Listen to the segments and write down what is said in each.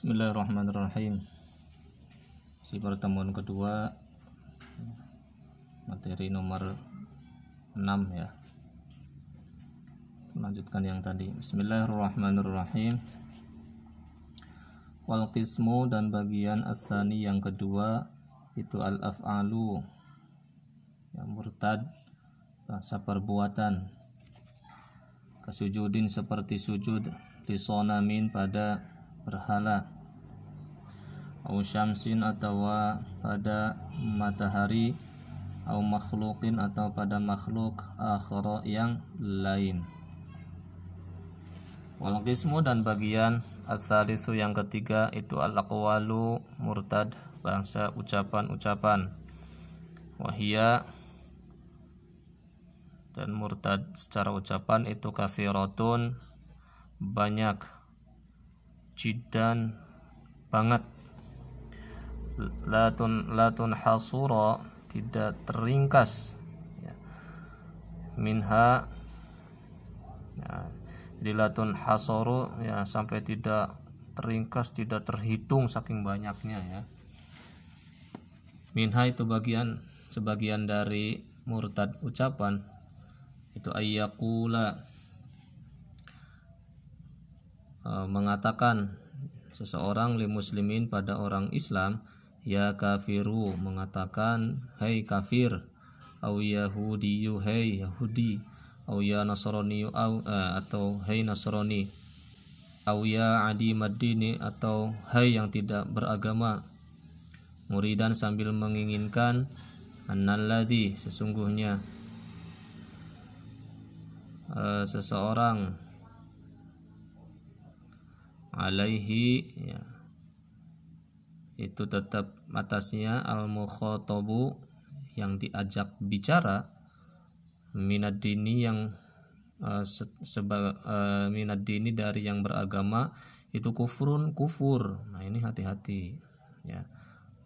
Bismillahirrahmanirrahim. Si pertemuan kedua materi nomor 6 ya. Melanjutkan yang tadi. Bismillahirrahmanirrahim. Wal qismu dan bagian asani yang kedua itu al af'alu yang murtad bahasa perbuatan kesujudin seperti sujud lisonamin pada berhala. Au syamsin atau pada matahari au makhlukin atau pada makhluk akhara yang lain. Wal qismu dan bagian asalisu yang ketiga itu al aqwalu murtad bangsa ucapan-ucapan. Wahia dan murtad secara ucapan itu kathiratun banyak jidan banget. Latun latun hasura tidak teringkas ya. minha ya, jadi latun hasoru ya sampai tidak teringkas tidak terhitung saking banyaknya ya. Minha itu bagian sebagian dari murtad ucapan itu ayyakula e, mengatakan seseorang li muslimin pada orang Islam ya kafiru mengatakan hai hey kafir au yahudiyu hai hey yahudi au ya nasrani au eh, atau hai hey nasrani au ya adi madini atau hai yang tidak beragama. Muridan sambil menginginkan annalladzi sesungguhnya uh, seseorang alaihi ya, itu tetap atasnya al mukhatabu yang diajak bicara minad dini yang uh, seba, uh, minad dini dari yang beragama itu kufurun kufur. Nah ini hati-hati ya.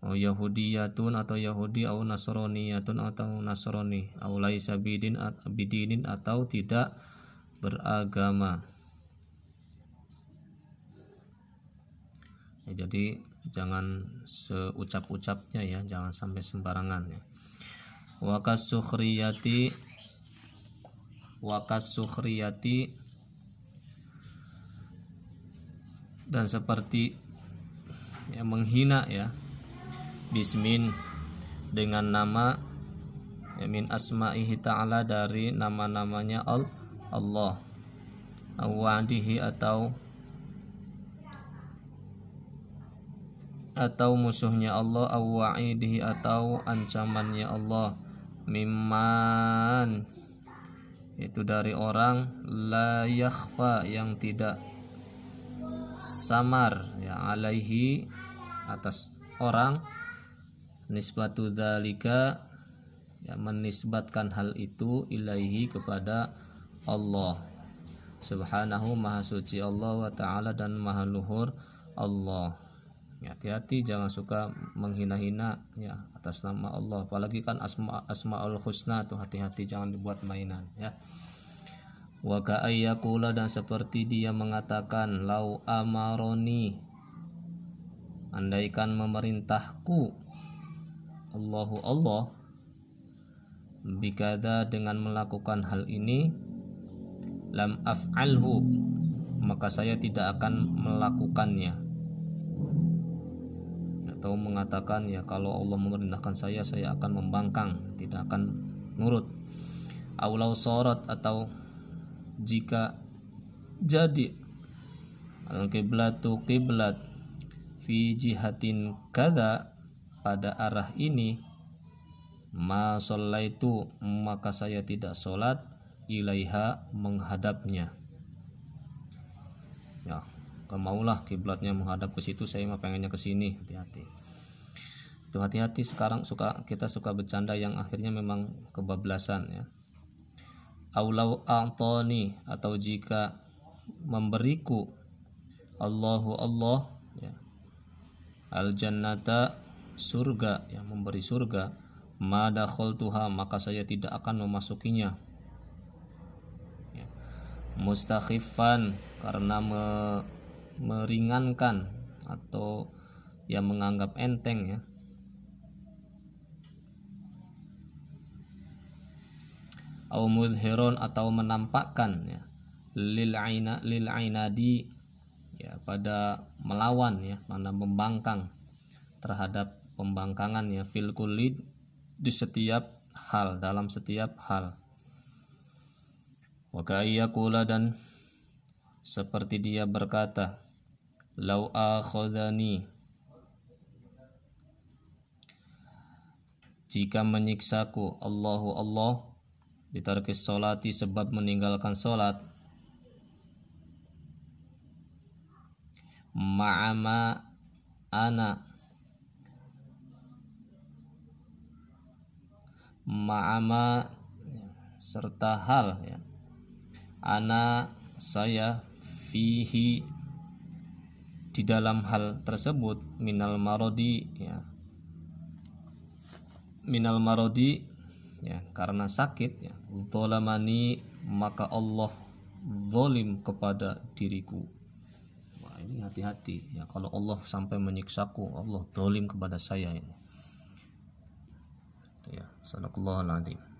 Oh Yahudiyatun atau Yahudi atau Nasroniyatun atau Nasrani atau laisa bidin bidinin atau tidak beragama ya, jadi jangan seucap-ucapnya ya jangan sampai sembarangan ya. Wakas sukhriyati wakas sukhriyati dan seperti ya menghina ya bismin dengan nama ya, min asma'ihi ta'ala dari nama-namanya al Allah. Awadihi atau atau musuhnya Allah awa'idihi atau ancamannya Allah. Mimman. Itu dari orang la yakhfa yang tidak samar ya alaihi atas orang. Nisbatu dzalika ya menisbatkan hal itu ilaihi kepada Allah. Subhanahu maha suci Allah wa ta'ala dan maha luhur Allah ya, hati-hati jangan suka menghina-hina ya atas nama Allah. Apalagi kan asma asmaul husna tuh hati-hati jangan dibuat mainan ya. Wa ka'ayyakula dan seperti dia mengatakan lau amaroni andaikan memerintahku Allahu Allah bikada dengan melakukan hal ini lam af'alhu maka saya tidak akan melakukannya atau mengatakan ya kalau Allah memerintahkan saya saya akan membangkang tidak akan nurut. Aulau sorot atau jika jadi. Al kiblatu kiblat fi jihatin kada pada arah ini ma itu maka saya tidak sholat ilaiha menghadapnya. Ya kemaulah kiblatnya menghadap ke situ saya mah pengennya ke sini. Hati-hati. Itu hati-hati sekarang suka kita suka bercanda yang akhirnya memang kebablasan ya. Aulau a'tani atau jika memberiku Allahu Allah ya. Al jannata surga yang memberi surga madakhaltuha maka saya tidak akan memasukinya. Mustakhifan karena me, meringankan atau yang menganggap enteng ya. Au mudhiron atau menampakkan ya. Lil aina lil ainadi ya pada melawan ya mana membangkang terhadap pembangkangan ya fil kulid di setiap hal dalam setiap hal. Wa dan seperti dia berkata lau akhadhani. Jika menyiksaku Allahu Allah ditarkis solati sebab meninggalkan solat ma'ama ana ma'ama serta hal ya. Ana saya fihi di dalam hal tersebut minal marodi ya. Minal marodi ya karena sakit ya. Zolamani maka Allah zolim kepada diriku. Wah ini hati-hati ya. Kalau Allah sampai menyiksaku Allah zolim kepada saya ini. Ya sadaqallahul azim